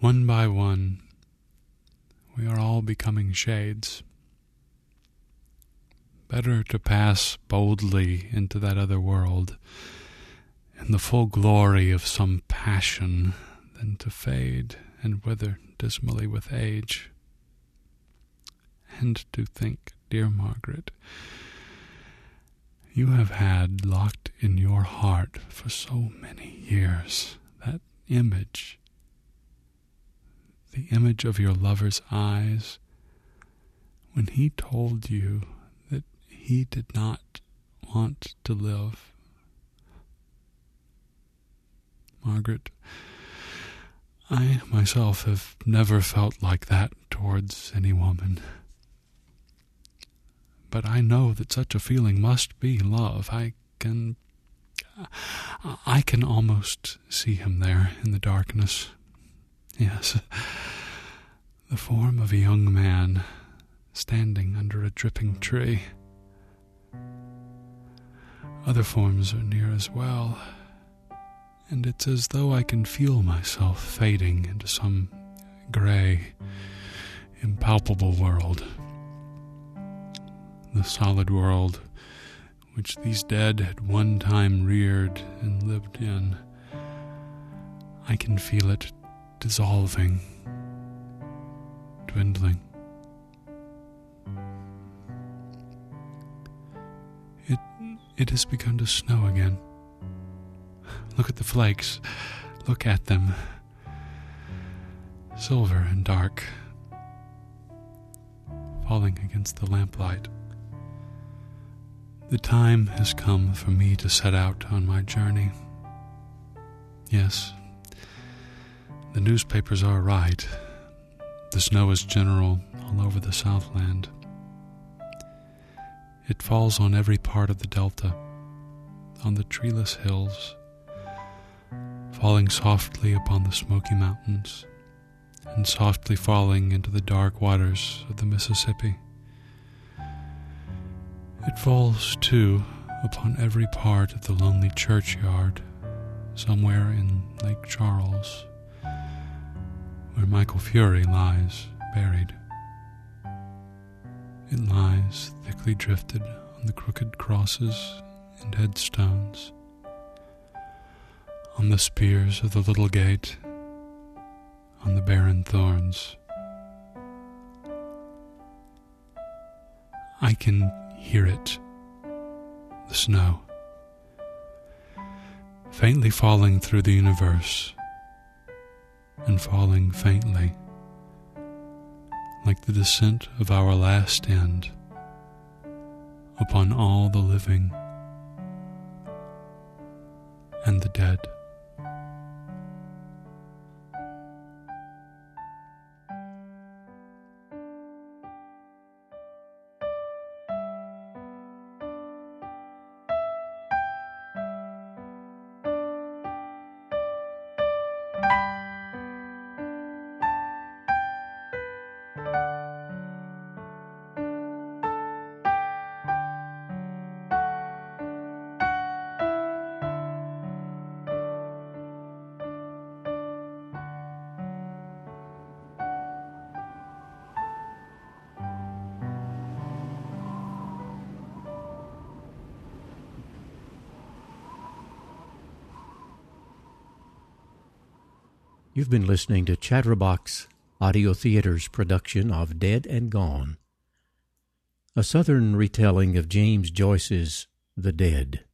One by one, we are all becoming shades. Better to pass boldly into that other world in the full glory of some passion than to fade and wither dismally with age. And to think, dear Margaret, you have had locked in your heart for so many years that image, the image of your lover's eyes, when he told you that he did not want to live. Margaret, I myself have never felt like that towards any woman. But I know that such a feeling must be love. I can. I can almost see him there in the darkness. Yes. the form of a young man standing under a dripping tree. Other forms are near as well, and it's as though I can feel myself fading into some gray, impalpable world. The solid world which these dead had one time reared and lived in. I can feel it dissolving, dwindling. It it has begun to snow again. Look at the flakes. Look at them. Silver and dark, falling against the lamplight. The time has come for me to set out on my journey. Yes, the newspapers are right. The snow is general all over the Southland. It falls on every part of the Delta, on the treeless hills, falling softly upon the Smoky Mountains, and softly falling into the dark waters of the Mississippi. It falls, too, upon every part of the lonely churchyard somewhere in Lake Charles, where Michael Fury lies buried. It lies thickly drifted on the crooked crosses and headstones, on the spears of the little gate, on the barren thorns. I can hear it the snow, faintly falling through the universe and falling faintly, like the descent of our last end upon all the living and the dead.
You've been listening to Chatterbox Audio Theater's production of Dead and Gone, a southern retelling of James Joyce's The Dead,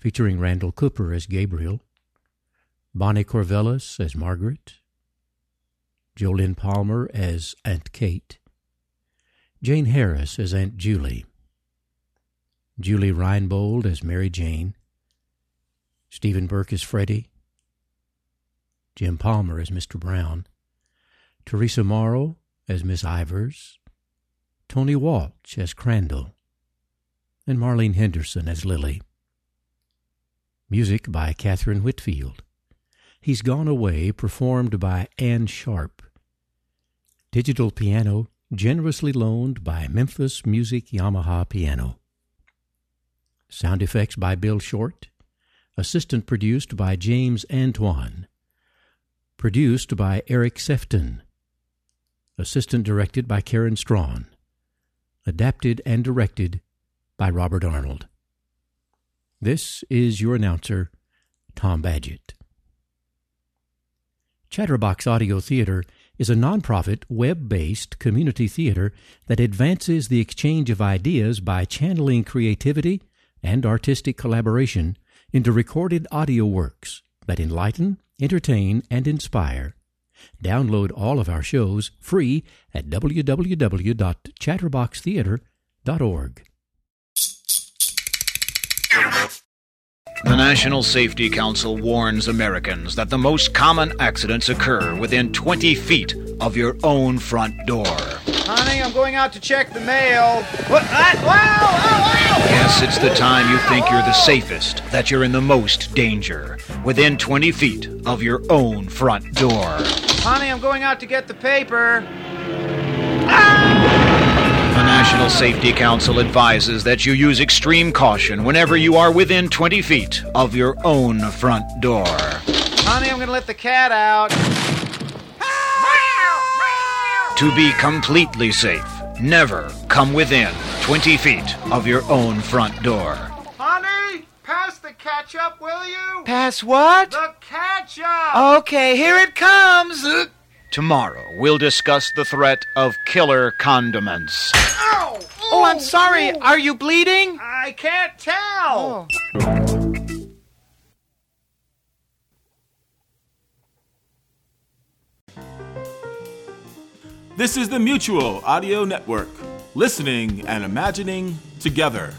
featuring Randall Cooper as Gabriel, Bonnie Corvellis as Margaret, Jolynn Palmer as Aunt Kate, Jane Harris as Aunt Julie, Julie Reinbold as Mary Jane, Stephen Burke as Freddie, Jim Palmer as Mr. Brown, Teresa Morrow as Miss Ivers, Tony Walsh as Crandall, and Marlene Henderson as Lily. Music by Catherine Whitfield. He's Gone Away, performed by Ann Sharp. Digital piano generously loaned by Memphis Music Yamaha Piano. Sound effects by Bill Short. Assistant produced by James Antoine. Produced by Eric Sefton. Assistant directed by Karen Strawn. Adapted and directed by Robert Arnold. This is your announcer, Tom Badgett. Chatterbox Audio Theater is a nonprofit, web based community theater that advances the exchange of ideas by channeling creativity and artistic collaboration into recorded audio works that enlighten, entertain, and inspire. Download all of our shows free at www.chatterboxtheater.org.
The National Safety Council warns Americans that the most common accidents occur within 20 feet of your own front door.
Honey, I'm going out to check the mail. What? What? Wow! Oh, wow!
Yes, it's the time you think you're the safest, that you're in the most danger, within 20 feet of your own front door.
Honey, I'm going out to get the paper.
The National Safety Council advises that you use extreme caution whenever you are within 20 feet of your own front door.
Honey, I'm going to let the cat out.
To be completely safe, never come within 20 feet of your own front door.
Honey, pass the ketchup, will you? Pass what? The ketchup. Okay, here it comes.
Tomorrow, we'll discuss the threat of killer condiments.
Ow! Oh, I'm sorry. Are you bleeding? I can't tell. Oh.
This is the Mutual Audio Network, listening and imagining together.